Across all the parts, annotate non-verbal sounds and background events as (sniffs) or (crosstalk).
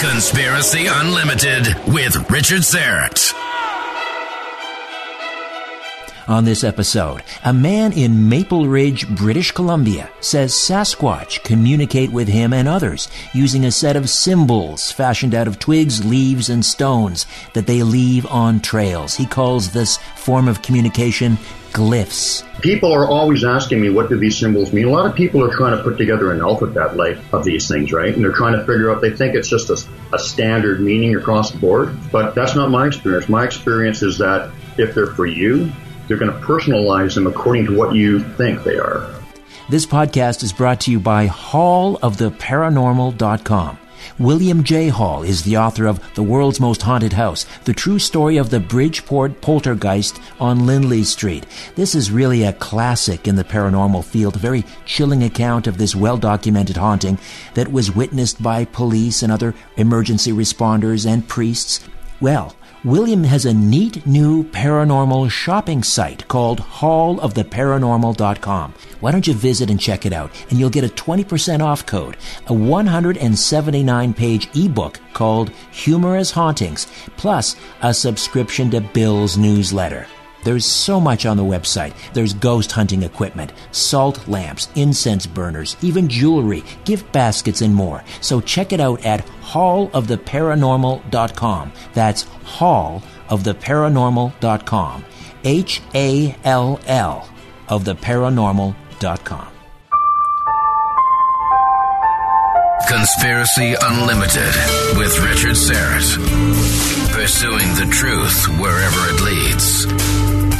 Conspiracy Unlimited with Richard Syrett. On this episode, a man in Maple Ridge, British Columbia says Sasquatch communicate with him and others using a set of symbols fashioned out of twigs, leaves, and stones that they leave on trails. He calls this form of communication glyphs. People are always asking me what do these symbols mean. A lot of people are trying to put together an alphabet like of these things, right? And they're trying to figure out. They think it's just a, a standard meaning across the board, but that's not my experience. My experience is that if they're for you, they're going to personalize them according to what you think they are. This podcast is brought to you by halloftheparanormal.com. William J. Hall is the author of The World's Most Haunted House, the true story of the Bridgeport poltergeist on Lindley Street. This is really a classic in the paranormal field, a very chilling account of this well documented haunting that was witnessed by police and other emergency responders and priests. Well, William has a neat new paranormal shopping site called halloftheparanormal.com. Why don't you visit and check it out? And you'll get a 20% off code, a 179 page ebook called Humorous Hauntings, plus a subscription to Bill's newsletter. There's so much on the website. There's ghost hunting equipment, salt lamps, incense burners, even jewelry, gift baskets, and more. So check it out at halloftheparanormal.com. That's halloftheparanormal.com. H A L L of the paranormal.com. Conspiracy Unlimited with Richard Syrett. Pursuing the truth wherever it leads.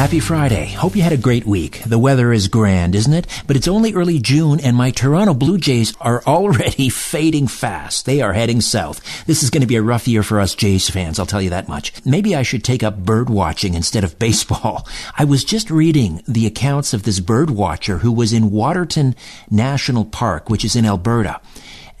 Happy Friday. Hope you had a great week. The weather is grand, isn't it? But it's only early June and my Toronto Blue Jays are already (laughs) fading fast. They are heading south. This is going to be a rough year for us Jays fans, I'll tell you that much. Maybe I should take up bird watching instead of (laughs) baseball. I was just reading the accounts of this bird watcher who was in Waterton National Park, which is in Alberta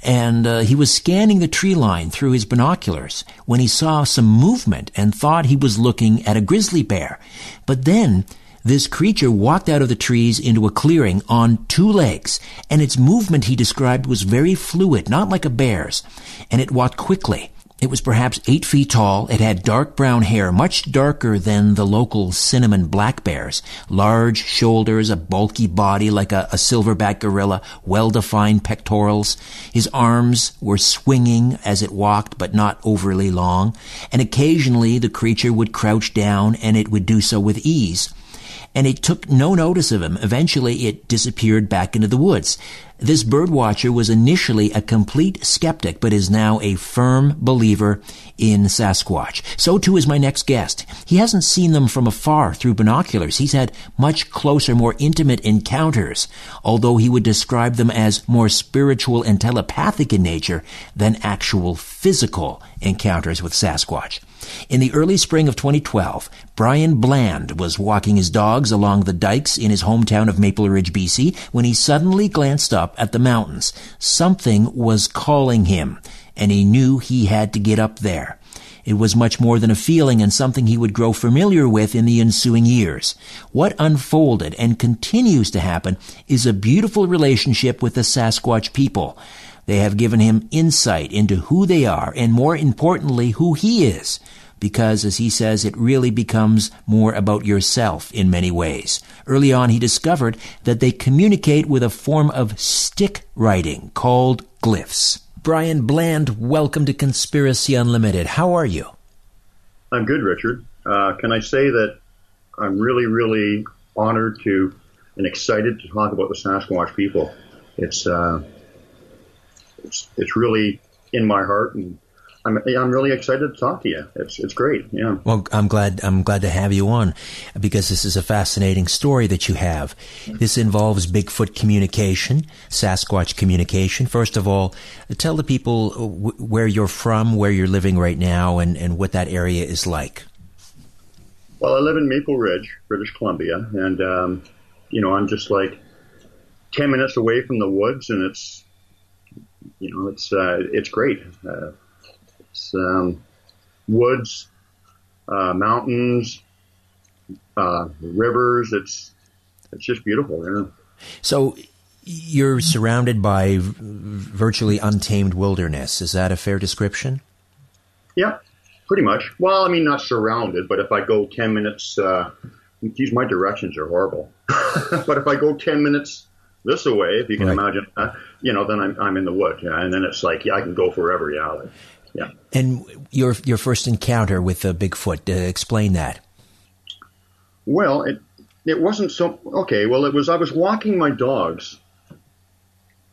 and uh, he was scanning the tree line through his binoculars when he saw some movement and thought he was looking at a grizzly bear. But then this creature walked out of the trees into a clearing on two legs, and its movement he described was very fluid, not like a bear's, and it walked quickly. It was perhaps eight feet tall. It had dark brown hair, much darker than the local cinnamon black bears. Large shoulders, a bulky body like a, a silverback gorilla, well-defined pectorals. His arms were swinging as it walked, but not overly long. And occasionally the creature would crouch down and it would do so with ease and it took no notice of him. Eventually, it disappeared back into the woods. This birdwatcher was initially a complete skeptic, but is now a firm believer in Sasquatch. So too is my next guest. He hasn't seen them from afar through binoculars. He's had much closer, more intimate encounters, although he would describe them as more spiritual and telepathic in nature than actual physical encounters with Sasquatch. In the early spring of 2012, Brian Bland was walking his dogs along the dikes in his hometown of Maple Ridge, BC, when he suddenly glanced up at the mountains. Something was calling him, and he knew he had to get up there. It was much more than a feeling and something he would grow familiar with in the ensuing years. What unfolded and continues to happen is a beautiful relationship with the Sasquatch people. They have given him insight into who they are and more importantly, who he is. Because, as he says, it really becomes more about yourself in many ways. Early on, he discovered that they communicate with a form of stick writing called glyphs. Brian Bland, welcome to Conspiracy Unlimited. How are you? I'm good, Richard. Uh, can I say that I'm really, really honored to and excited to talk about the Sasquatch people. It's uh, it's, it's really in my heart and I'm, I'm really excited to talk to you. It's it's great. Yeah. Well, I'm glad I'm glad to have you on because this is a fascinating story that you have. This involves Bigfoot communication, Sasquatch communication. First of all, tell the people where you're from, where you're living right now, and and what that area is like. Well, I live in Maple Ridge, British Columbia, and um, you know I'm just like ten minutes away from the woods, and it's you know, it's uh, it's great. Uh, it's um, woods, uh, mountains, uh, rivers. It's it's just beautiful. Yeah. So you're surrounded by virtually untamed wilderness. Is that a fair description? Yeah, pretty much. Well, I mean, not surrounded, but if I go ten minutes, uh, geez, my directions are horrible. (laughs) but if I go ten minutes this away, if you can right. imagine that, you know, then I'm, I'm in the woods. Yeah. And then it's like, yeah, I can go forever. Yeah. Yeah. And your, your first encounter with the Bigfoot, uh, explain that. Well, it, it wasn't so, okay. Well, it was, I was walking my dogs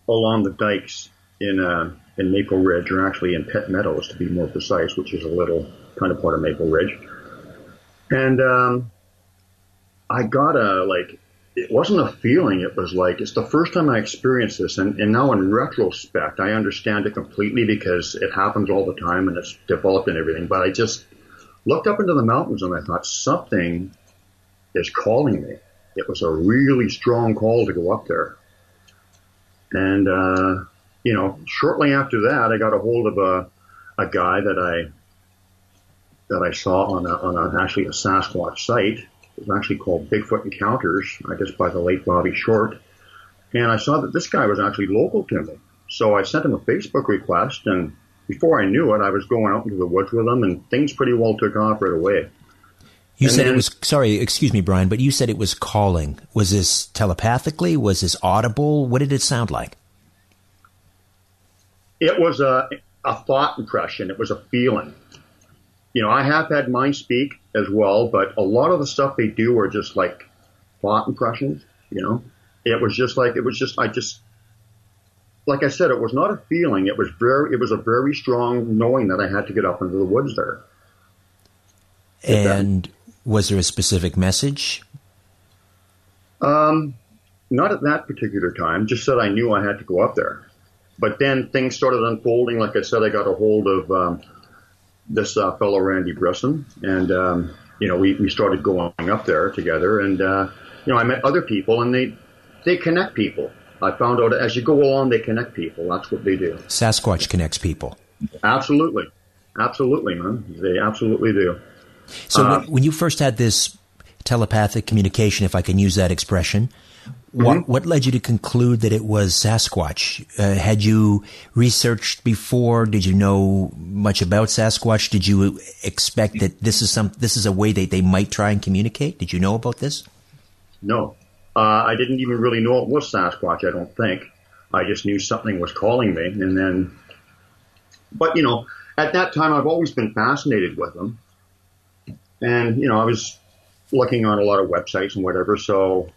along the dikes in, uh, in Maple Ridge, or actually in Pitt Meadows to be more precise, which is a little kind of part of Maple Ridge. And, um, I got a, like, it wasn't a feeling. It was like it's the first time I experienced this, and, and now in retrospect, I understand it completely because it happens all the time and it's developed and everything. But I just looked up into the mountains and I thought something is calling me. It was a really strong call to go up there, and uh, you know, shortly after that, I got a hold of a a guy that I that I saw on a, on a, actually a Sasquatch site it was actually called Bigfoot Encounters, I guess by the late Bobbie Short. And I saw that this guy was actually local to me. So I sent him a Facebook request and before I knew it, I was going out into the woods with him and things pretty well took off right away. You and said then, it was, sorry, excuse me, Brian, but you said it was calling. Was this telepathically? Was this audible? What did it sound like? It was a, a thought impression. It was a feeling you know, I have had mine speak as well, but a lot of the stuff they do are just like thought impressions, you know. It was just like, it was just, I just, like I said, it was not a feeling. It was very, it was a very strong knowing that I had to get up into the woods there. And was there a specific message? Um, not at that particular time. Just said I knew I had to go up there. But then things started unfolding. Like I said, I got a hold of um, this uh, fellow Randy Brisson, and um, you know we, we started going up there together, and uh, you know I met other people, and they they connect people. I found out as you go along, they connect people. That's what they do. Sasquatch connects people. Absolutely, absolutely, man. They absolutely do. So uh, when, when, you first had this telepathic communication, if I can use that expression, what mm-hmm. what led you to conclude that it was Sasquatch? Uh, had you researched before? Did you know much about Sasquatch? Did you expect that this is some this is a way that they might try and communicate? Did you know about this? No, uh, I didn't even really know it was Sasquatch. I don't think. I just knew something was calling me, and then. But you know, at that time, I've always been fascinated with them, and you know, I was looking on a lot of websites and whatever, so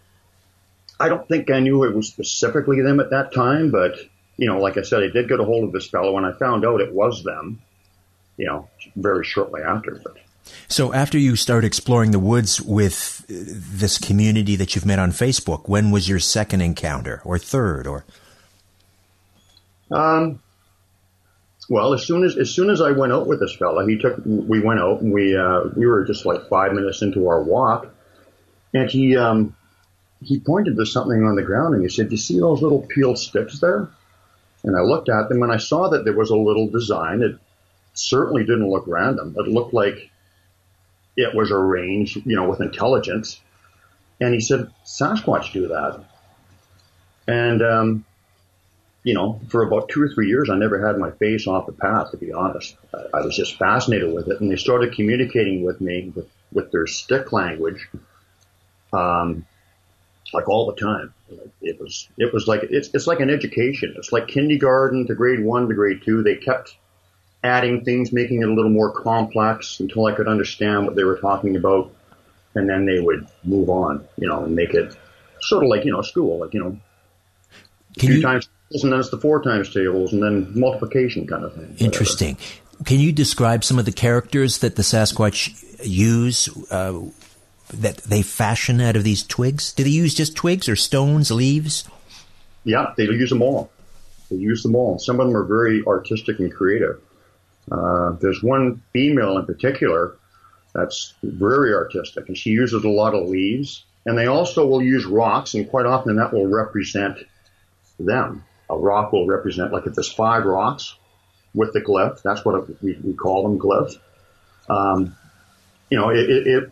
I don't think I knew it was specifically them at that time, but you know, like I said, I did get a hold of this fellow, and I found out it was them. You know, very shortly after. But. So after you start exploring the woods with this community that you've met on Facebook, when was your second encounter, or third, or? Um. Well, as soon as as soon as I went out with this fella, he took. We went out and we uh, we were just like five minutes into our walk, and he um he pointed to something on the ground and he said, "Do you see those little peeled sticks there?" And I looked at them and I saw that there was a little design. It certainly didn't look random. It looked like it was arranged, you know, with intelligence. And he said, "Sasquatch do that." And um, you know, for about two or three years, I never had my face off the path. To be honest, I, I was just fascinated with it. And they started communicating with me with with their stick language. Um, like all the time. It was it was like it's it's like an education. It's like kindergarten to grade one to grade two. They kept adding things, making it a little more complex until I could understand what they were talking about, and then they would move on, you know, and make it sort of like you know school, like you know, Can two you, times tables and then it's the four times tables, and then multiplication kind of thing. Interesting. Whatever. Can you describe some of the characters that the Sasquatch use? Uh, that they fashion out of these twigs? Do they use just twigs or stones, leaves? Yeah, they use them all. They use them all. Some of them are very artistic and creative. Uh, there's one female in particular that's very artistic, and she uses a lot of leaves. And they also will use rocks, and quite often that will represent them. A rock will represent, like if there's five rocks with the glyph, that's what we, we call them, glyph. Um, you know, it, it,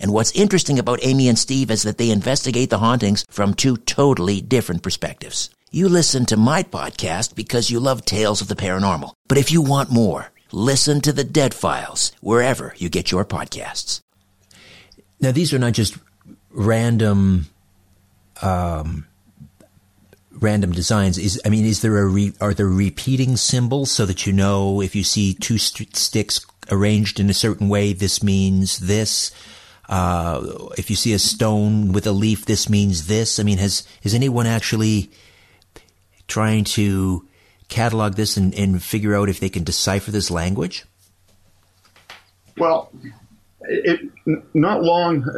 and what's interesting about Amy and Steve is that they investigate the hauntings from two totally different perspectives. You listen to my podcast because you love tales of the paranormal. But if you want more, listen to the Dead Files wherever you get your podcasts. Now, these are not just random, um, random designs. Is I mean, is there a re, are there repeating symbols so that you know if you see two st- sticks arranged in a certain way, this means this? Uh, if you see a stone with a leaf, this means this. I mean, has is anyone actually trying to catalog this and, and figure out if they can decipher this language? Well, it, not long.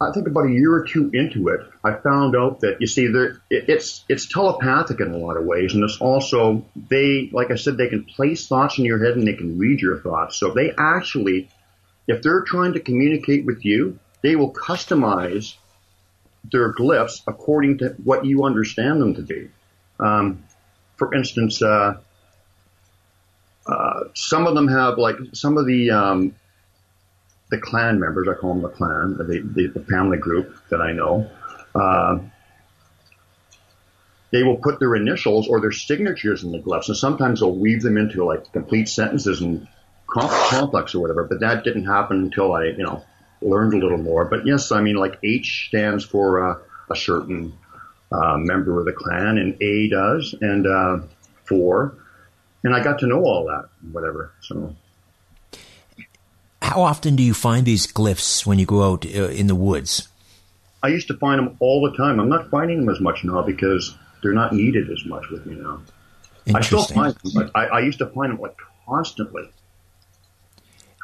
I think about a year or two into it, I found out that you see, it's it's telepathic in a lot of ways, and it's also they, like I said, they can place thoughts in your head and they can read your thoughts. So they actually if they're trying to communicate with you, they will customize they're glyphs according to what you understand them to be. Um, for instance, uh, uh, some of them have like some of the um, the clan members. I call them the clan, the, the, the family group that I know. Uh, they will put their initials or their signatures in the glyphs, and sometimes they'll weave them into like complete sentences and complex or whatever. But that didn't happen until I, you know, learned a little more. But yes, I mean, like H stands for uh, a certain uh, member of the clan, and A does, and uh, for, and I got to know all that, whatever. So. How often do you find these glyphs when you go out uh, in the woods? I used to find them all the time. I'm not finding them as much now because they're not needed as much with me now. I still find them, but I, I used to find them like constantly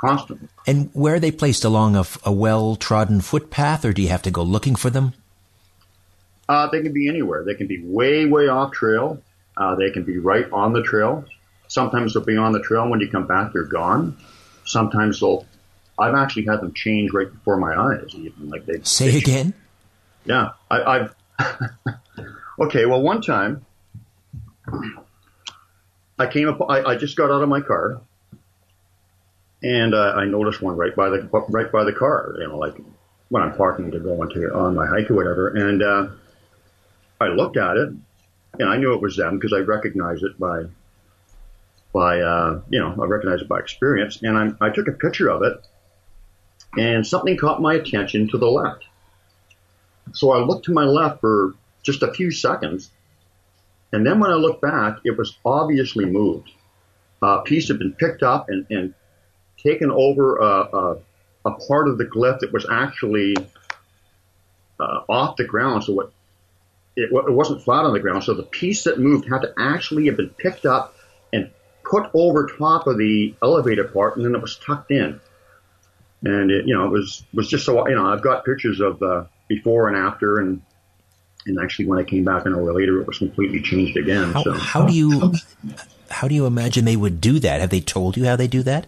constantly. And where are they placed along a, a well trodden footpath, or do you have to go looking for them? Uh, they can be anywhere. They can be way, way off trail. Uh, they can be right on the trail. Sometimes they'll be on the trail. When you come back, they're gone. Sometimes they'll. I've actually had them change right before my eyes. Even like they say they, again. Yeah, I, I've. (laughs) okay, well, one time I came up. I, I just got out of my car and uh, I noticed one right by the right by the car. You know, like when I'm parking to go into on my hike or whatever. And uh, I looked at it, and I knew it was them because I recognized it by by uh, you know I recognized it by experience. And I, I took a picture of it, and something caught my attention to the left. So I looked to my left for just a few seconds, and then when I looked back, it was obviously moved. A piece had been picked up and, and taken over a, a, a part of the glyph that was actually uh, off the ground. So what, it, it wasn't flat on the ground. So the piece that moved had to actually have been picked up and put over top of the elevator part, and then it was tucked in. And it, you know, it was was just so you know, I've got pictures of uh, before and after, and and actually when I came back an hour later, it was completely changed again. How, so how do you how do you imagine they would do that? Have they told you how they do that?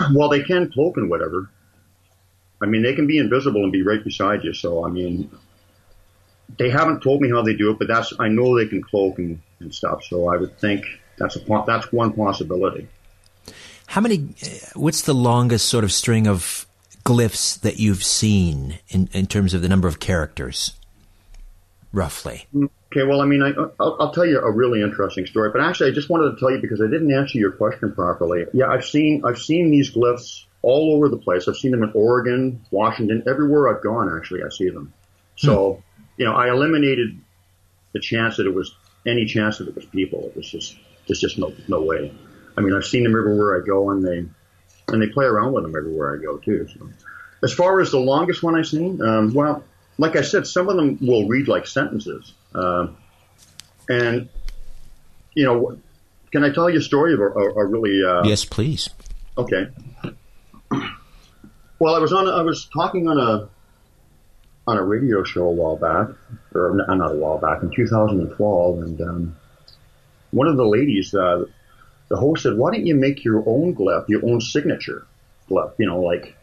(clears throat) Well, they can cloak and whatever. I mean, they can be invisible and be right beside you. So, I mean, they haven't told me how they do it, but that's I know they can cloak and, and stuff. So, I would think that's a that's one possibility. How many? What's the longest sort of string of glyphs that you've seen in in terms of the number of characters, roughly? Okay, well, I mean, I, will I'll tell you a really interesting story, but actually, I just wanted to tell you because I didn't answer your question properly. Yeah, I've seen I've seen these glyphs all over the place. I've seen them in Oregon, Washington, everywhere I've gone. Actually, I see them. So, hmm. you know, I eliminated the chance that it was any chance that it was people. It was just there's just no no way. I mean, I've seen them everywhere I go, and they and they play around with them everywhere I go too. So, as far as the longest one I've seen, um, well, like I said, some of them will read like sentences. Uh, and, you know, can I tell you a story of a, a, a really. Uh, yes, please. Okay. (clears throat) Well, I was on. I was talking on a on a radio show a while back, or not a while back, in 2012, and um, one of the ladies, uh, the host said, "Why don't you make your own glyph, your own signature glyph? You know, like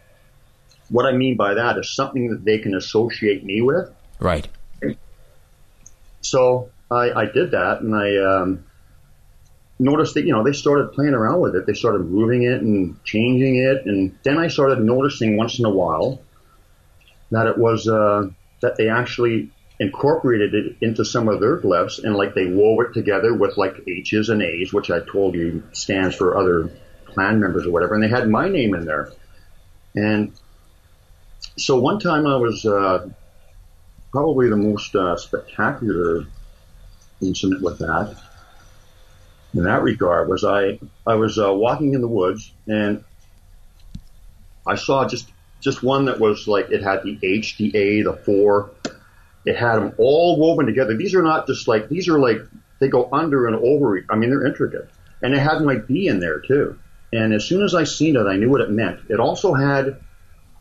what I mean by that is something that they can associate me with." Right. So I, I did that, and I um, noticed that you know they started playing around with it. They started moving it and changing it, and then I started noticing once in a while that it was uh, that they actually incorporated it into some of their glyphs, and like they wove it together with like H's and A's, which I told you stands for other clan members or whatever, and they had my name in there. And so one time I was uh, probably the most uh, spectacular incident with that in that regard was I I was uh, walking in the woods and I saw just just one that was like it had the H, the A, the four. It had them all woven together. These are not just like these are like they go under and over. I mean they're intricate, and it had my B in there too. And as soon as I seen it, I knew what it meant. It also had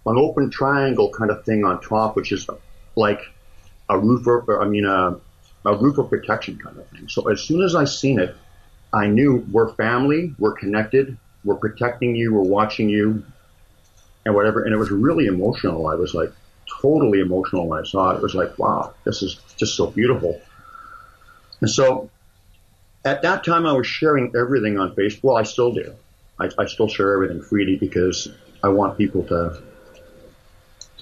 an open triangle kind of thing on top, which is like a roof, or, I mean, a, a roof of protection kind of thing. So as soon as I seen it, I knew we're family, we're connected, we're protecting you, we're watching you, and whatever. And it was really emotional. I was like, totally emotional when I saw it. It was like, wow, this is just so beautiful. And so at that time, I was sharing everything on Facebook. Well, I still do. I, I still share everything freely because I want people to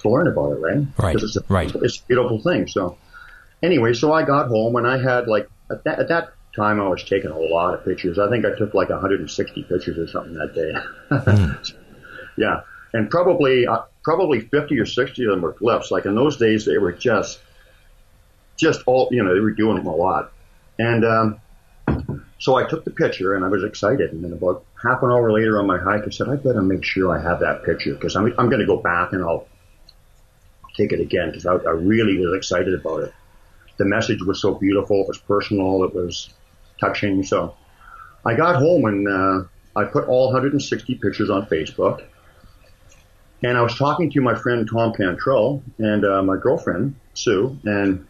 learn about it, right? Right. It's a, right. It's a beautiful thing. So anyway, so I got home and I had like at that, at that time I was taking a lot of pictures. I think I took like 160 pictures or something that day. mm. (laughs) Yeah, and probably uh, probably 50 or 60 of them were glyphs. Like in those days, they were just just all you know they were doing them a lot, and um, so I took the picture and I was excited. And then about half an hour later on my hike, I said I better make sure I have that picture because I'm I'm going to go back and I'll take it again because I, I really was excited about it. The message was so beautiful. It was personal. It was touching. So I got home and uh, I put all 160 pictures on Facebook. And I was talking to my friend Tom Cantrell and uh, my girlfriend Sue, and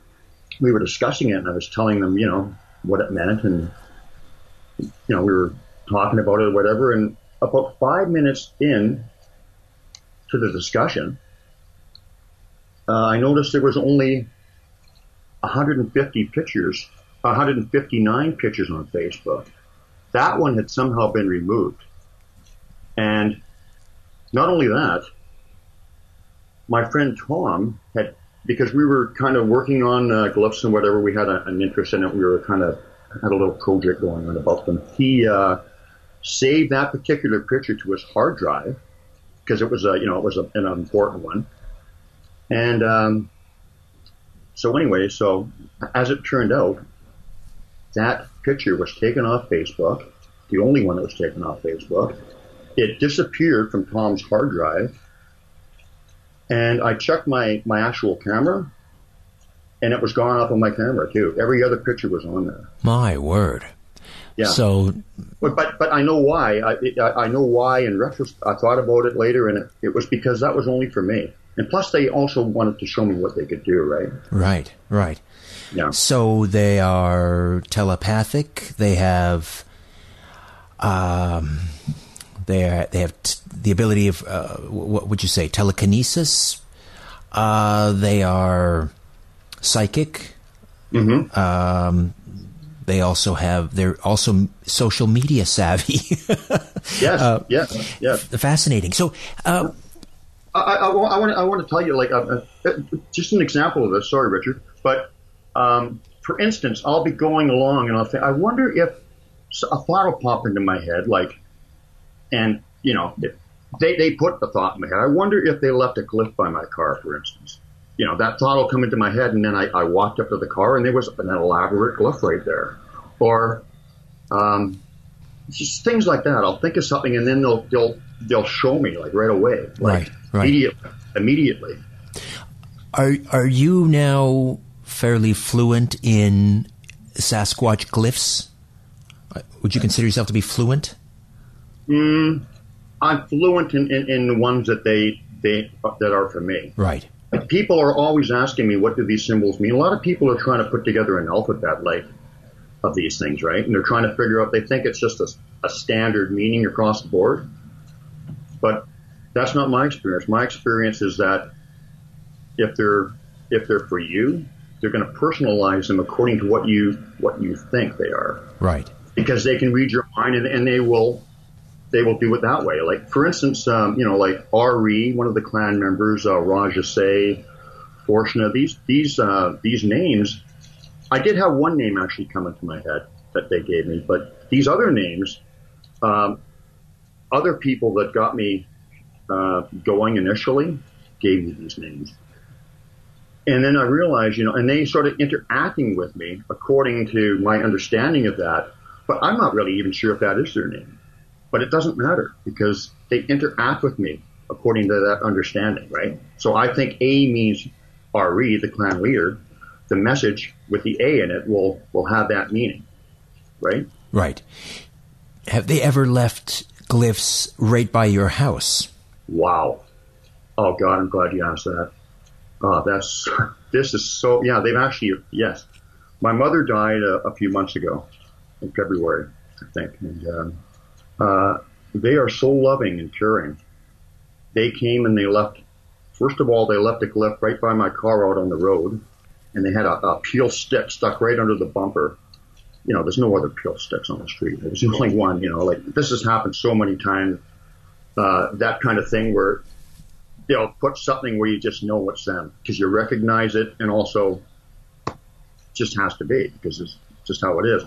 we were discussing it. And I was telling them, you know, what it meant, and you know, we were talking about it or whatever. And about five minutes in to the discussion, uh, I noticed there was only 150 pictures, 159 pictures on Facebook. That one had somehow been removed. And not only that, my friend Tom had, because we were kind of working on uh, glyphs and whatever, we had a, an interest in it. We were kind of had a little project going on about them. He uh, saved that particular picture to his hard drive because it was a, you know, it was a, an important one. And um, so anyway, so as it turned out, that picture was taken off Facebook, the only one that was taken off Facebook. It disappeared from Tom's hard drive. And I checked my, my actual camera, and it was gone off of my camera too. Every other picture was on there. My word. Yeah. So, but but, but I know why. I, I, I know why. In retrospect, I thought about it later, and it, it was because that was only for me. And plus, they also wanted to show me what they could do, right? Right, right. Yeah. So they are telepathic. They have, um, they are, they have t- the ability of uh, what would you say telekinesis. Uh, they are psychic. Mm-hmm. Um, they also have they're also social media savvy. (laughs) yes, uh, yes, yes. Fascinating. So. Uh, I, want to, I want to tell you like uh, uh, just an example of this. Sorry, Richard, but um, for instance, I'll be going along and I'll think, I wonder if a thought will pop into my head, like, and you know, they they put the thought in my head. I wonder if they left a glyph by my car, for instance. You know, that thought will come into my head, and then I, I walked up to the car, and there was an elaborate glyph right there, or um, just things like that. I'll think of something, and then they'll they'll they'll show me like right away, like right, right. immediately. Immediately. Are are you now fairly fluent in Sasquatch glyphs? Would you consider yourself to be fluent? Mm, I'm fluent in, in, in, the ones that they they that are for me. Right. People are always asking me what do these symbols mean. A lot of people are trying to put together an alphabet like of these things, right? And they're trying to figure out. They think it's just a, a standard meaning across the board, but that's not my experience. My experience is that if they're if they're for you, they're going to personalize them according to what you what you think they are. Right. Because they can read your mind and, and they will they will do it that way. Like for instance, um, you know, like Ari, one of the clan members, uh, Raja Say, Fortuna, these these uh, these names. I did have one name actually come into my head that they gave me, but these other names, um, other people that got me uh, going initially gave me these names. And then I realized, you know, and they started interacting with me according to my understanding of that. But I'm not really even sure if that is their name. But it doesn't matter because they interact with me according to that understanding, right? So I think A means Ari, the clan leader. The message with the A in it will, will have that meaning, right? Right. Have they ever left glyphs right by your house? Wow. Oh God, I'm glad you asked that. Oh, that's (laughs) this is so. Yeah, they've actually yes. My mother died a, a few months ago in February, I think, and um, uh, they are so loving and caring. They came and they left First of all, they left a glyph right by my car out on the road, and they had a, a peel stick stuck right under the bumper. You know, there's no other peel sticks on the street. There's only one. You know, like this has happened so many times. Uh, that kind of thing where they'll put something where you just know it's them because you recognize it, and also just has to be because it's just how it is.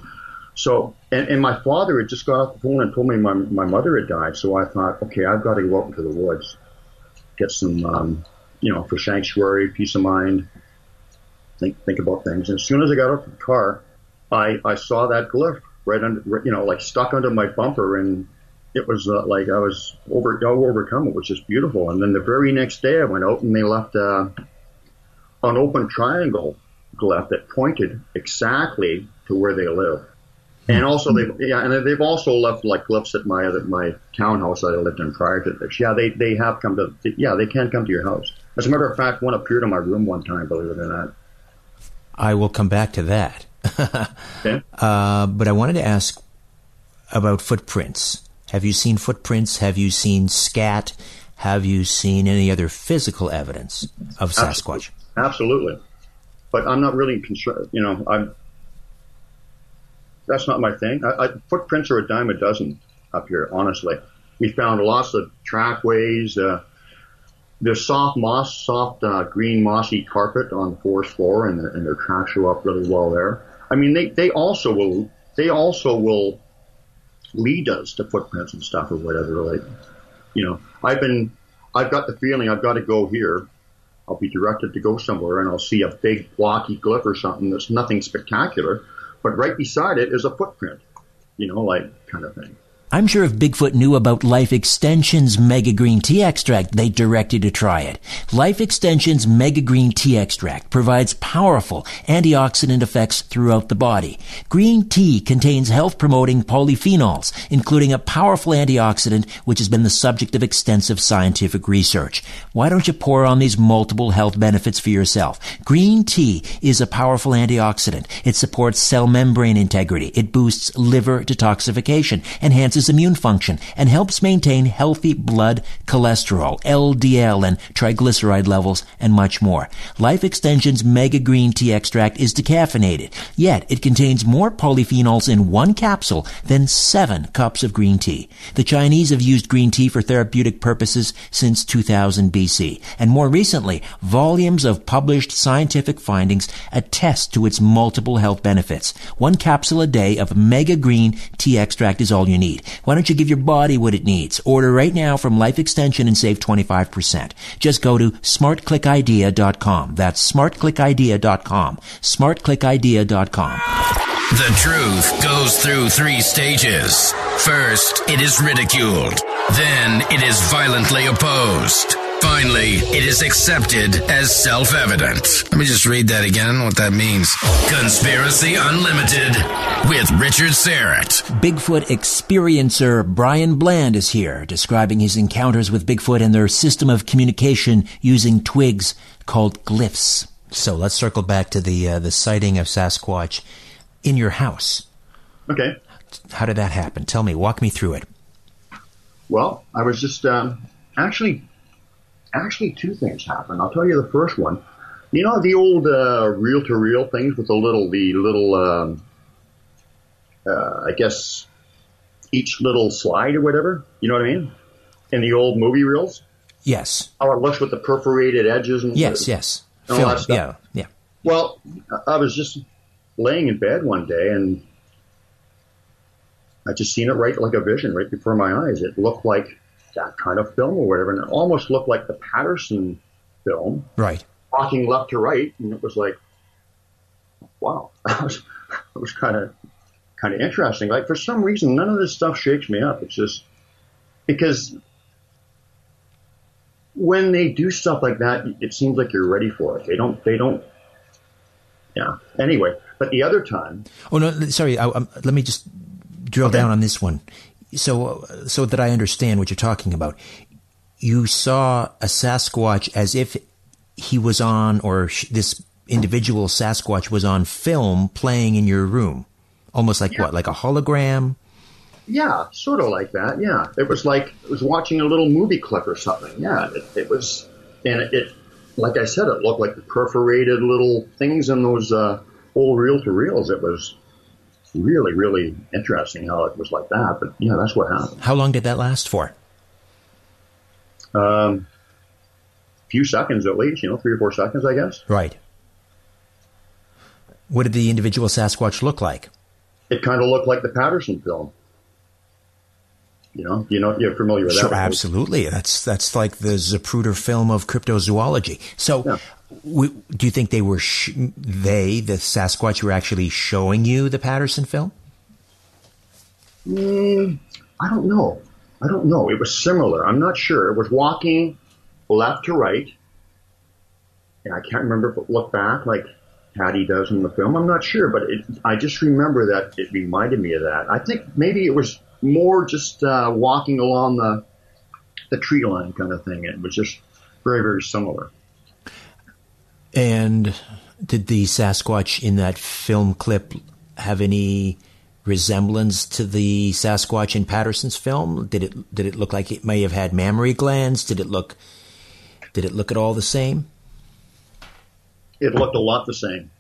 So, and, and my father had just got off the phone and told me my, my mother had died. So I thought, okay, I've got to go out into the woods, get some, um, you know, for sanctuary, peace of mind, think, think about things. And as soon as I got out of the car, I, I saw that glyph right under, you know, like stuck under my bumper and it was uh, like I was over, overcome. It was just beautiful. And then the very next day I went out and they left, uh, an open triangle glyph that pointed exactly to where they live. And also they yeah, and they've also left like glyphs at my other my townhouse that I lived in prior to this. Yeah, they they have come to yeah, they can come to your house. As a matter of fact, one appeared in my room one time, believe it or not. I will come back to that. (laughs) okay. Uh, but I wanted to ask about footprints. Have you seen footprints? Have you seen scat? Have you seen any other physical evidence of Sasquatch? Absolutely. But I'm not really concerned. You know, I'm that's not my thing. I, I, footprints are a dime a dozen up here, honestly. We found lots of trackways. Uh, there's soft moss, soft uh, green mossy carpet on the forest floor, and, the, and their tracks show up really well there. I mean, they, they also will they also will lead us to footprints and stuff or whatever. Like, you know, I've been I've got the feeling I've got to go here. I'll be directed to go somewhere, and I'll see a big blocky glyph or something that's nothing spectacular but right beside it is a footprint, you know, like kind of thing. I'm sure if Bigfoot knew about Life Extension's Mega Green Tea Extract, they'd direct you to try it. Life Extension's Mega Green Tea Extract provides powerful antioxidant effects throughout the body. Green tea contains health promoting polyphenols, including a powerful antioxidant which has been the subject of extensive scientific research. Why don't you pour on these multiple health benefits for yourself? Green tea is a powerful antioxidant. It supports cell membrane integrity. It boosts liver detoxification, enhances enhances immune function and helps maintain healthy blood cholesterol, LDL, and triglyceride levels, and much more. Life Extension's Mega Green Tea Extract is decaffeinated, yet it contains more polyphenols in one capsule than seven cups of green tea. The Chinese have used green tea for therapeutic purposes since 2000 BC, and more recently, volumes of published scientific findings attest to its multiple health benefits. One capsule a day of Mega Green Tea Extract is all you need. Why don't you give your body what it needs? Order right now from Life Extension and save 25%. Just go to smartclickidea.com. That's smartclickidea.com. Smartclickidea.com. The truth goes through three stages. First, it is ridiculed. Then it is violently opposed. Finally, it is accepted as self evident. Let me just read that again, what that means. Conspiracy Unlimited with Richard Syrett. Bigfoot experiencer Brian Bland is here, describing his encounters with Bigfoot and their system of communication using twigs called glyphs. So let's circle back to the uh, the sighting of Sasquatch in your house. Okay. How did that happen? Tell me. Walk me through it. Well, I was just um, actually actually two things happened. I'll tell you the first one. You know the old uh, reel-to-reel things with the little, the little, um, uh, I guess, each little slide or whatever. You know what I mean? In the old movie reels. Yes. How it looks with the perforated edges and yes, the, yes, and all that stuff. Yeah, yeah. Well, I was just laying in bed one day and I just seen it right like a vision right before my eyes. It looked like that kind of film or whatever, and it almost looked like the Patterson film, Right. walking left to right, and it was like, wow, (laughs) that was it was kind of kind of interesting. Like for some reason, none of this stuff shakes me up. It's just because when they do stuff like that, it seems like you're ready for it. They don't. They don't. Yeah. Anyway, but the other time, Oh no, sorry. I, um, let me just drill down on this one, so so that I understand what you're talking about. You saw a Sasquatch as if he was on, or sh- this individual Sasquatch was on film playing in your room, almost like Yeah. what, like a hologram? yeah, sort of like that. Yeah, it was like it was watching a little movie clip or something. Yeah, it, it was. and it, like I said, it looked like the perforated little things in those uh, old reel to reels. It was really, really interesting how it was like that. But yeah, that's what happened. How long did that last for? Um, few seconds at least, you know, three or four seconds, I guess. Right. What did the individual Sasquatch look like? It kind of looked like the Patterson film. You know, you know, you're familiar with sure, that. absolutely. That's that's like the Zapruder film of cryptozoology. So, Yeah. w- do you think they were sh- they the Sasquatch were actually showing you the Patterson film? Mm, I don't know. I don't know. It was similar. I'm not sure. It was walking left to right. And I can't remember if it looked back like Patty does in the film. I'm not sure, but it, I just remember that it reminded me of that. I think maybe it was more just uh, walking along the the tree line kind of thing. It was just very, very similar. And did the Sasquatch in that film clip have any resemblance to the Sasquatch in Patterson's film? Did it did it look like it may have had mammary glands? Did it look did it look at all the same? It looked a lot the same.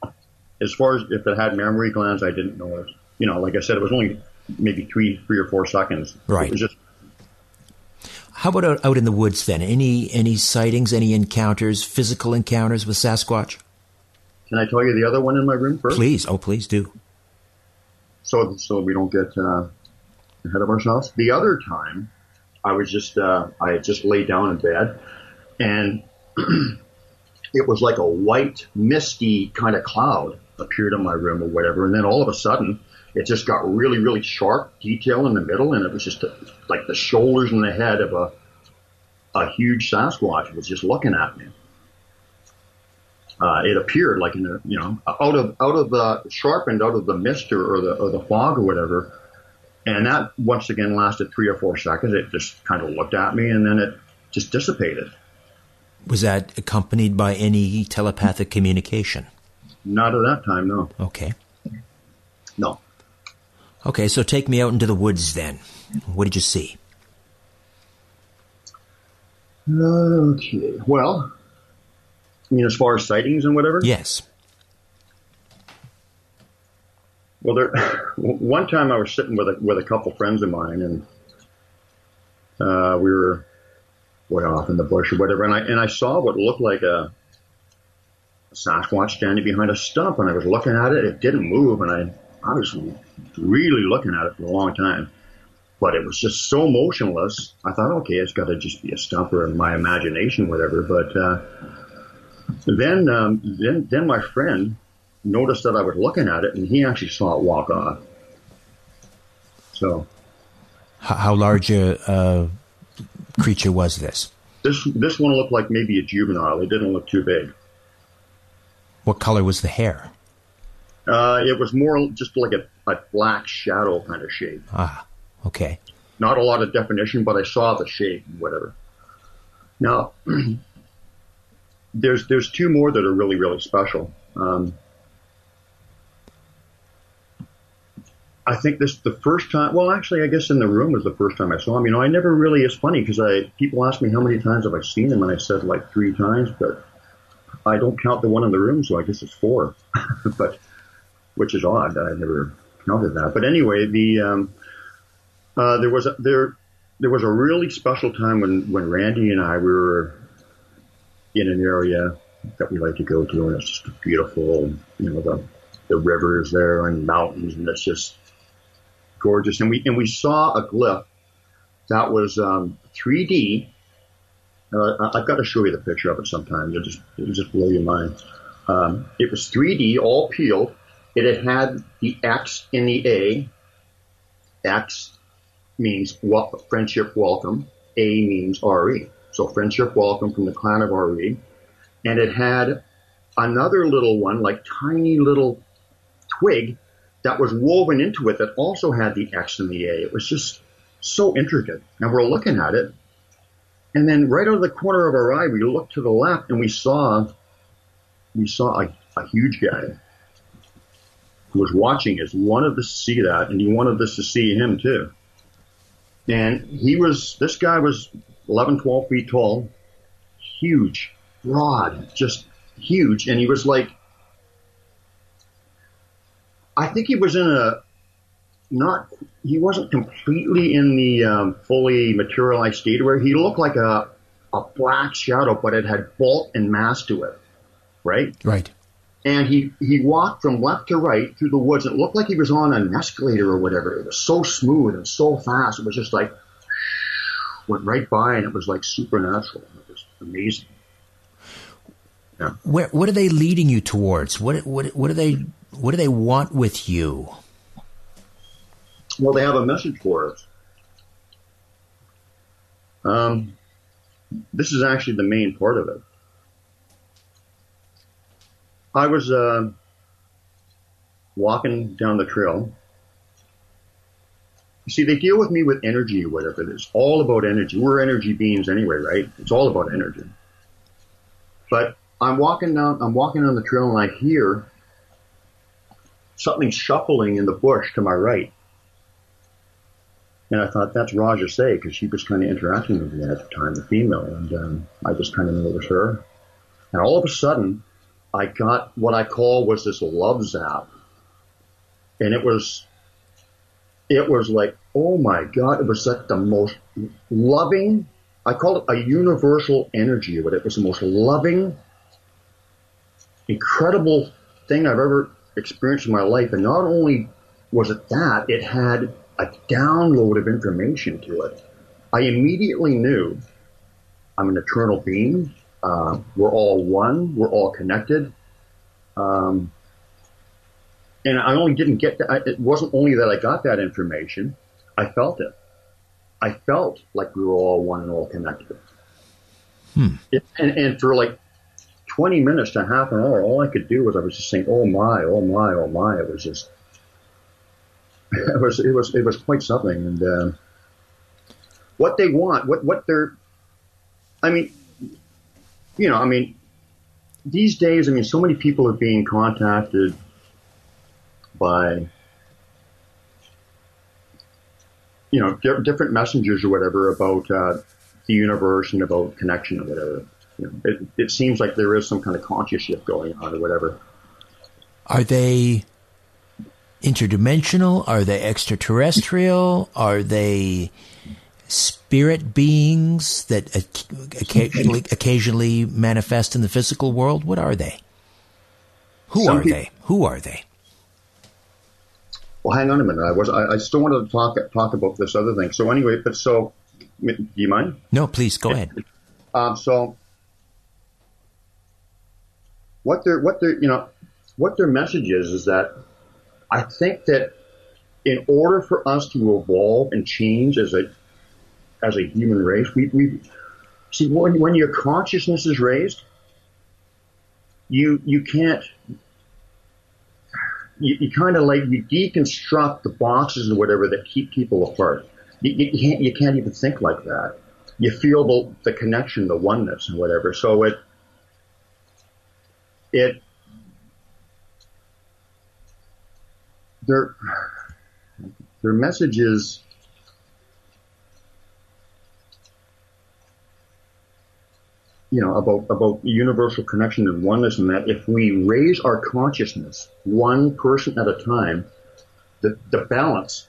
As far as if it had mammary glands, I didn't notice. You know, like I said, it was only maybe three, three or four seconds. Right. Just How about out, out in the woods then? Any any sightings, any encounters, physical encounters with Sasquatch? Can I tell you the other one in my room first? Please, oh please do. So so we don't get uh, ahead of ourselves. The other time, I was just uh, I had just laid down in bed, and (clears throat) it was like a white, misty kind of cloud appeared in my room or whatever, and then all of a sudden. It just got really, really sharp detail in the middle, and it was just uh like the shoulders and the head of a a huge Sasquatch was just looking at me. Uh, it appeared like in a, you know, out of, out of the, sharpened out of the mist or, or the, or the fog or whatever. And that once again lasted three or four seconds. It just kind of looked at me and then it just dissipated. Was that accompanied by any telepathic communication? Not at that time, no. Okay. Okay, so take me out into the woods then. What did you see? Okay. Well, I mean, as far as sightings and whatever? Yes. Well, there, (laughs) one time I was sitting with a, with a couple friends of mine and, uh, we were way off in the bush or whatever. And I, and I saw what looked like a, a Sasquatch standing behind a stump and I was looking at it. It didn't move and I, was really looking at it for a long time, but it was just so motionless. I thought, okay, it's got to just be a stumper in my imagination, whatever. But, uh, then, um, then, then my friend noticed that I was looking at it, and he actually saw it walk off. So how large a, a creature was this? this this one looked like maybe a juvenile. It didn't look too big. What color was the hair? Uh, it was more just like a, a black shadow kind of shape. Ah, okay. Not a lot of definition, but I saw the shape and whatever. Now, (clears throat) there's there's two more that are really really special. Um, I think this the first time. Well, actually, I guess in the room was the first time I saw him. You know, I never really. It's funny because I people ask me how many times have I seen him, and I said like three times, but I don't count the one in the room, so I guess it's four. (laughs) but which is odd I never counted that. But anyway, the um, uh, there was a, there there was a really special time when when Randy and I we were in an area that we like to go to, and it's just beautiful. You know, the the rivers there and mountains, and it's just gorgeous. And we and we saw a glyph that was um, 3D. Uh, I've got to show you the picture of it sometime. It'll just it'll just blow your mind. Um, it was 3D, all peeled. It had the X in the A. X means friendship welcome. A means RE. So friendship welcome from the clan of RE. And it had another little one, like tiny little twig that was woven into it that also had the X and the A. It was just so intricate. And we're looking at it. And then right out of the corner of our eye, we looked to the left and we saw, we saw a, a huge guy was watching us. Wanted us to see that and he wanted us to see him too. And he was, this guy was 11, 12 feet tall, huge, broad, just huge, and he was like, I think he was in a not he wasn't completely in the um, fully materialized state where he looked like a a black shadow, but it had bulk and mass to it, right? Right. And he he walked from left to right through the woods. It looked like he was on an escalator or whatever. It was so smooth and so fast. It was just like (sniffs) went right by, and it was like supernatural. It was amazing. Yeah. Where what are they leading you towards? What what what do they what do they want with you? Well, they have a message for us. Um, this is actually the main part of it. I was uh, walking down the trail. You see, they deal with me with energy or whatever it is. All about energy. We're energy beings anyway, right? It's all about energy. But I'm walking down, I'm walking down the trail and I hear something shuffling in the bush to my right. And I thought that's Raja Say because she was kind of interacting with me at the time, the female, and um, I just kind of knew it was her. And all of a sudden, I got what I call was this love zap, and it was, it was like, oh my god, it was like the most loving. I call it a universal energy, but it was the most loving, incredible thing I've ever experienced in my life. And not only was it that, it had a download of information to it. I immediately knew I'm an eternal being. Uh, we're all one. We're all connected. Um, and I only didn't get that. It wasn't only that I got that information. I felt it. I felt like we were all one and all connected. Hmm. It, and, and for like 20 minutes to half an hour, all I could do was I was just saying, oh my, oh my, oh my. It was just (laughs) it was it was it was quite something. And uh, what they want, what what they're, I mean, you know, I mean, these days, I mean, so many people are being contacted by, you know, di- different messengers or whatever about uh, the universe and about connection or whatever. You know, it, it seems like there is some kind of conscious shift going on or whatever. Are they interdimensional? Are they extraterrestrial? Are they spirit beings that occasionally (clears throat) occasionally manifest in the physical world? What are they? Who Some are people, they? Who are they? Well, hang on a minute. I was I, I, still wanted to talk talk about this other thing. So anyway, but so do you mind? No, please go ahead. (laughs) Um, so what their what their you know what their message is is that I think that in order for us to evolve and change as a as a human race, we, we see when, when your consciousness is raised, you you can't you, you kind of like you deconstruct the boxes and whatever that keep people apart. You, you, can't you can't even think like that. You feel the the connection, the oneness, and whatever. So it it their their message is you know about about universal connection and oneness and that if we raise our consciousness one person at a time the, the balance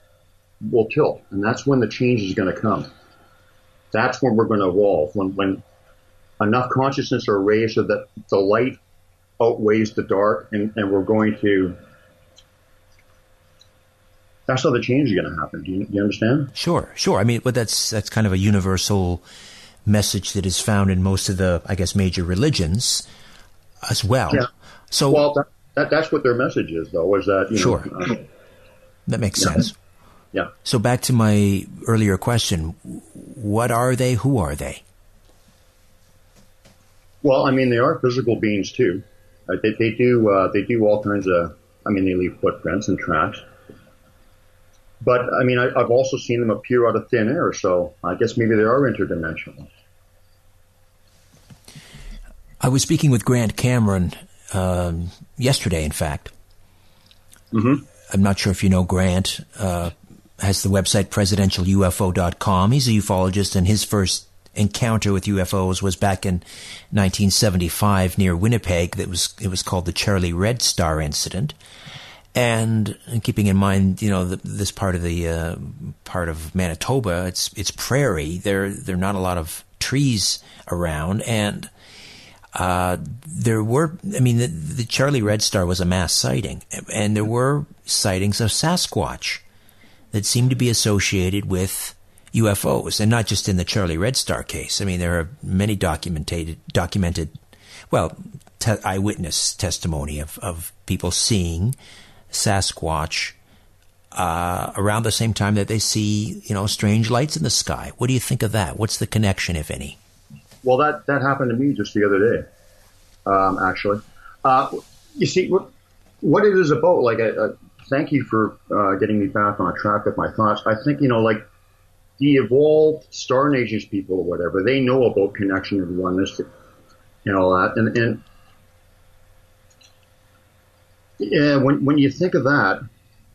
will tilt and that's when the change is going to come that's when we're going to evolve when when enough consciousness are raised so that the light outweighs the dark and, and we're going to that's how the change is going to happen. Do you, do you understand? Sure, sure. I mean, but that's that's kind of a universal message that is found in most of the, I guess, major religions as well. Yeah. So, well, that, that, that's what their message is, though. Is that sure? Know, uh, that makes yeah. sense. Yeah. So back to my earlier question: What are they? Who are they? Well, I mean, they are physical beings too. Uh, they, they do uh, they do all kinds of. I mean, they leave footprints and tracks. But I mean, I, have also seen them appear out of thin air, so I guess maybe they are interdimensional. I was speaking with Grant Cameron um, yesterday, in fact. Mm-hmm. I'm not sure if you know Grant. Uh, has the website presidentialufo.com. He's a ufologist, and his first encounter with UFOs was back in 1975 near Winnipeg. That was it was called the Charlie Red Star incident. And keeping in mind, you know, the, this part of the uh, part of Manitoba, it's it's prairie. There there are not a lot of trees around, and uh, there were. I mean, the, the Charlie Red Star was a mass sighting, and there were sightings of Sasquatch that seemed to be associated with UFOs, and not just in the Charlie Red Star case. I mean, there are many documented, documented, well, te- eyewitness testimony of, of people seeing Sasquatch uh, around the same time that they see, you know, strange lights in the sky. What do you think of that? What's the connection, if any? Well, that that happened to me just the other day, um, actually. Uh, you see, what, what it is about, like, thank you for uh, getting me back on track with my thoughts. I think, you know, like, the evolved Star Nations people or whatever, they know about connection and oneness and all that. And, and yeah, when, when you think of that,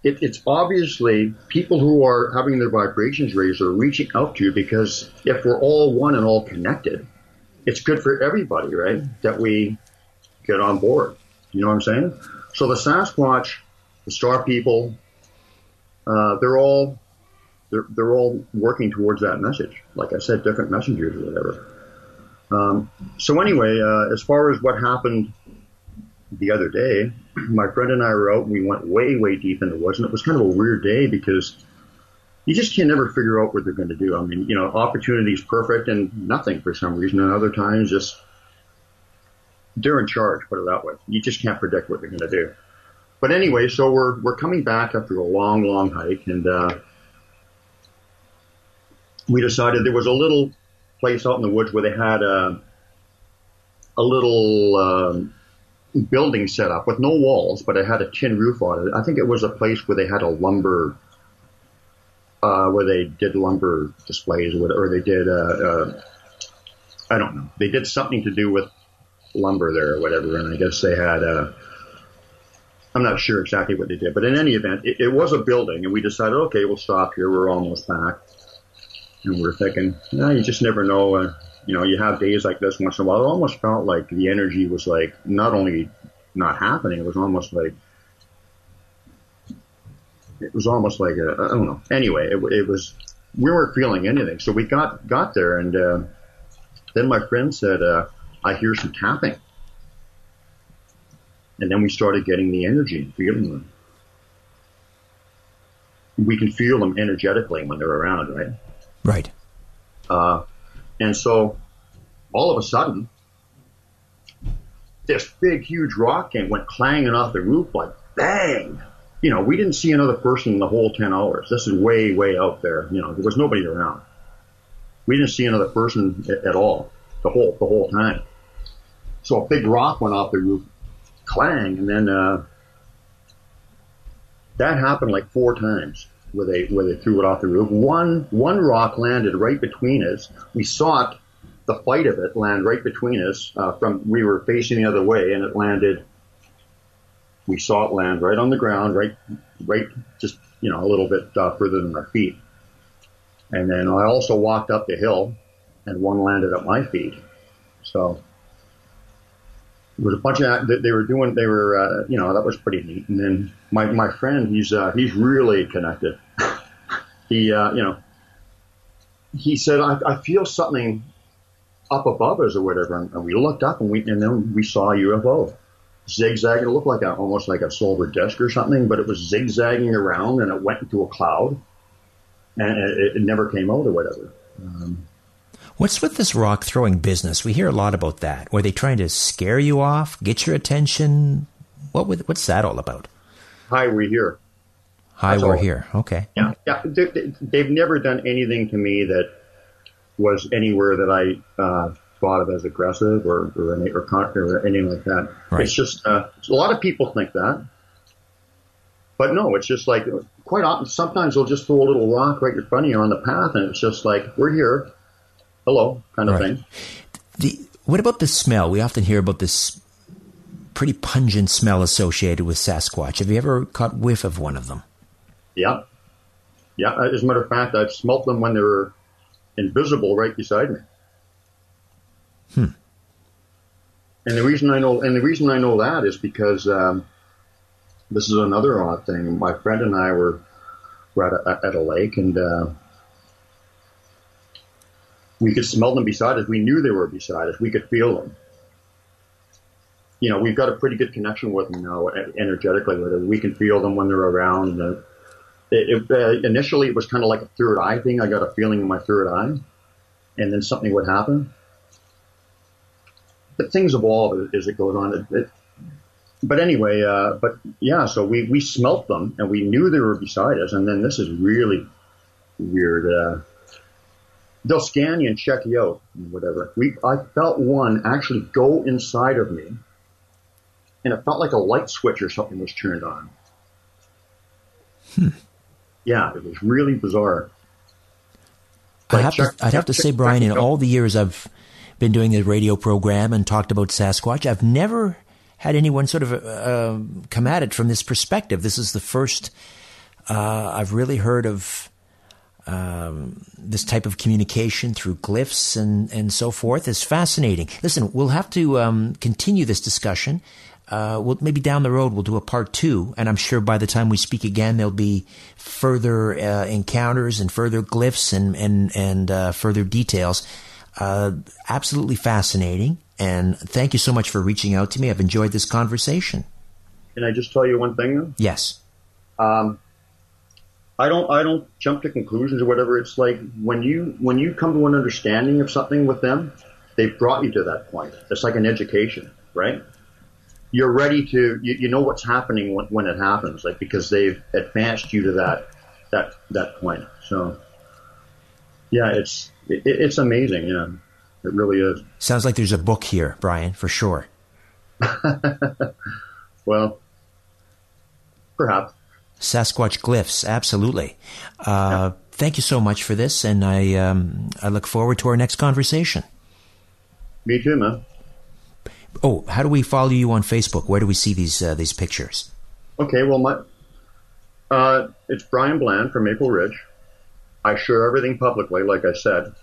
it, it's obviously people who are having their vibrations raised are reaching out to you because if we're all one and all connected, it's good for everybody, right? That we get on board. You know what I'm saying? So the Sasquatch, the Star people, uh, they're all they're, they're all working towards that message. Like I said, different messengers or whatever. Um, so anyway, uh, as far as what happened the other day, my friend and I were out and we went way, way deep into the woods and it was kind of a weird day because you just can't never figure out what they're going to do. I mean, you know, opportunity is perfect and nothing for some reason. And other times just they're in charge, put it that way. You just can't predict what they're going to do. But anyway, so we're, we're coming back after a long, long hike and, uh, we decided there was a little place out in the woods where they had a, a little, um, building set up with no walls, but it had a tin roof on it. I think it was a place where they had a lumber, uh, where they did lumber displays or, they did, uh, uh, I don't know. They did something to do with lumber there or whatever. And I guess they had, uh, I'm not sure exactly what they did, but in any event, it, it was a building and we decided, okay, we'll stop here. We're almost back. And we're thinking, no, you just never know. Uh, you know, you have days like this once in a while. It almost felt like the energy was like not only not happening, it was almost like it was almost like a, I don't know. Anyway, it, it was we weren't feeling anything, so we got got there, and uh, then my friend said, uh, "I hear some tapping," and then we started getting the energy and feeling them. We can feel them energetically when they're around, right? Right. Uh, and so all of a sudden, this big, huge rock came, went clanging off the roof like bang. You know, we didn't see another person in the whole 10 hours. This is way, way out there. You know, there was nobody around. We didn't see another person at, at all the whole, the whole time. So a big rock went off the roof, clang, and then, uh, that happened like four times where they where they threw it off the roof. One one rock landed right between us. We saw it, the fight of it land right between us. Uh, from we were facing the other way, and it landed. We saw it land right on the ground, right, right, just you know a little bit uh, further than our feet. And then I also walked up the hill, and one landed at my feet. So there was a bunch of that they were doing they were uh, you know that was pretty neat. And then my my friend he's uh, he's really connected. (laughs) He uh, you know he said I, I feel something up above us or whatever. And we looked up and we and then we saw a UFO zigzagging it looked like a almost like a silver disc or something but it was zigzagging around and it went into a cloud and it, it never came out or whatever. Um, What's with this rock throwing business? We hear a lot about that. Were they trying to scare you off, get your attention? What would, what's that all about? Hi, we're here. Hi, That's we're all. here. Okay. Yeah, yeah. They, they- they've never done anything to me that was anywhere that I uh, thought of as aggressive or or, any, or, con- or anything like that. Right. It's just uh, a lot of people think that, but no, it's just like quite often. Sometimes they'll just throw a little rock right in front of you on the path, and it's just like we're here, hello, kind of Right. thing. The, what about the smell? We often hear about this pretty pungent smell associated with Sasquatch. Have you ever caught whiff of one of them? Yeah, yeah. As a matter of fact, I've smelt them when they were invisible right beside me. Hmm. And the reason I know, and the reason I know that is because um, this is another odd thing. My friend and I were, were at, a, at a lake, and uh, we could smell them beside us. We knew they were beside us. We could feel them. You know, we've got a pretty good connection with them now, energetically. With it, we can feel them when they're around. It, it, uh, initially, it was kind of like a third eye thing. I got a feeling in my third eye, and then something would happen. But things evolve as it goes on. It, but anyway, uh, but yeah, so we, we smelt them and we knew they were beside us. And then this is really weird. Uh, they'll scan you and check you out and whatever. We, I felt one actually go inside of me and it felt like a light switch or something was turned on. Hmm. Yeah, it was really bizarre. I have check, to, I'd have to say, Brian, in all the years I've been doing the radio program and talked about Sasquatch, I've never had anyone sort of uh, come at it from this perspective. This is the first uh, I've really heard of um, this type of communication through glyphs and, and so forth is fascinating. Listen, we'll have to um, continue this discussion. Uh, we'll, maybe down the road we'll do a part two, and I'm sure by the time we speak again, there'll be further uh, encounters and further glyphs and and and uh, further details. Uh, absolutely fascinating, and thank you so much for reaching out to me. I've enjoyed this conversation. Can I just tell you one thing? Though? Yes. Um, I don't I don't jump to conclusions or whatever. It's like when you when you come to an understanding of something with them, they've brought you to that point. It's like an education, right? You're ready to you, you know what's happening when, when it happens, like because they've advanced you to that that that point. So yeah, it's it, it's amazing. Yeah, it really is. Sounds like there's a book here, Brian, for sure. (laughs) well, perhaps. Sasquatch glyphs, absolutely. Uh, yeah. Thank you so much for this, and I um, I look forward to our next conversation. Me too, man. Oh, how do we follow you on Facebook? Where do we see these uh, these pictures? Okay, well, my uh, it's Brian Bland from Maple Ridge. I share everything publicly, like I said.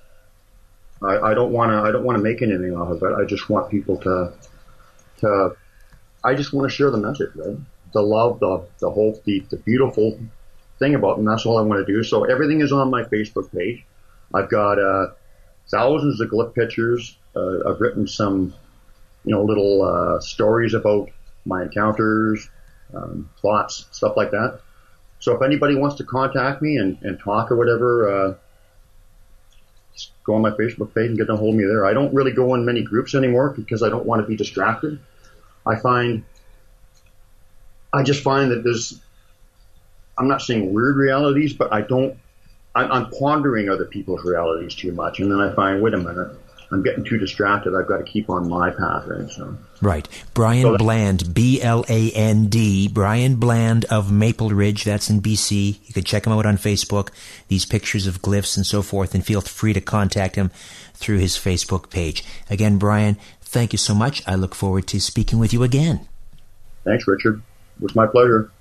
I, I don't want to. I don't want to make anything off of it. I just want people to to. I just want to share the message, right? The love, the, the whole, the, the beautiful thing about them. That's all I want to do. So everything is on my Facebook page. I've got, uh, thousands of glyph pictures. Uh, I've written some, you know, little, uh, stories about my encounters, um, plots, stuff like that. So if anybody wants to contact me and, and talk or whatever, uh, just go on my Facebook page and get a hold of me there. I don't really go in many groups anymore because I don't want to be distracted. I find I just find that there's, I'm not saying weird realities, but I don't, I'm, I'm pondering other people's realities too much. And then I find, wait a minute, I'm getting too distracted. I've got to keep on my path, right? So. Right. Brian so Bland, B L A N D, Brian Bland of Maple Ridge. That's in BC. You can check him out on Facebook. These pictures of glyphs and so forth, and feel free to contact him through his Facebook page. Again, Brian, thank you so much. I look forward to speaking with you again. Thanks, Richard. Was my pleasure.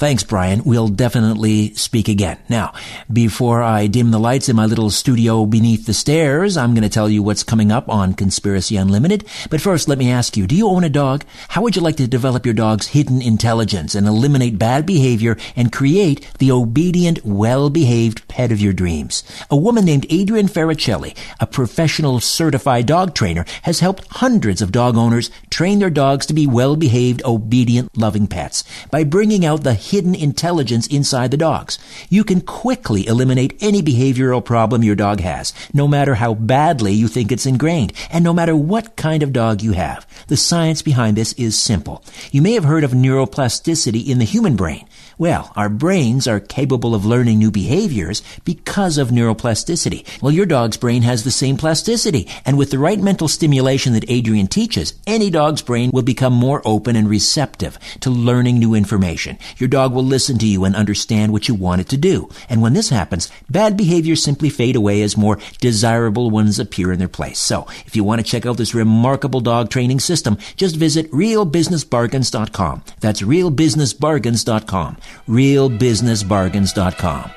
Thanks, Brian. We'll definitely speak again. Now, before I dim the lights in my little studio beneath the stairs, I'm going to tell you what's coming up on Conspiracy Unlimited. But first, let me ask you, do you own a dog? How would you like to develop your dog's hidden intelligence and eliminate bad behavior and create the obedient, well-behaved pet of your dreams? A woman named Adrienne Farricelli, a professional certified dog trainer, has helped hundreds of dog owners train their dogs to be well-behaved, obedient, loving pets by bringing out the hidden intelligence inside the dogs. You can quickly eliminate any behavioral problem your dog has, no matter how badly you think it's ingrained, and no matter what kind of dog you have. The science behind this is simple. You may have heard of neuroplasticity in the human brain. Well, our brains are capable of learning new behaviors because of neuroplasticity. Well, your dog's brain has the same plasticity, and with the right mental stimulation that Adrienne teaches, any dog's brain will become more open and receptive to learning new information. Your dog will listen to you and understand what you want it to do. And when this happens, bad behaviors simply fade away as more desirable ones appear in their place. So, if you want to check out this remarkable dog training system, just visit realbusinessbargains.com. That's realbusinessbargains.com realbusinessbargains.com.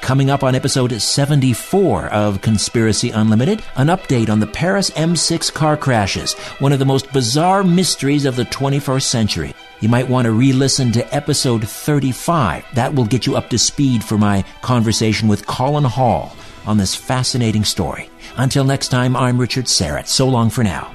Coming up on episode 74 of Conspiracy Unlimited, an update on the Paris M6 car crashes, one of the most bizarre mysteries of the 21st century. You might want to re listen to episode 35. That will get you up to speed for my conversation with Colin Hall on this fascinating story. Until next time, I'm Richard Syrett. So long for now.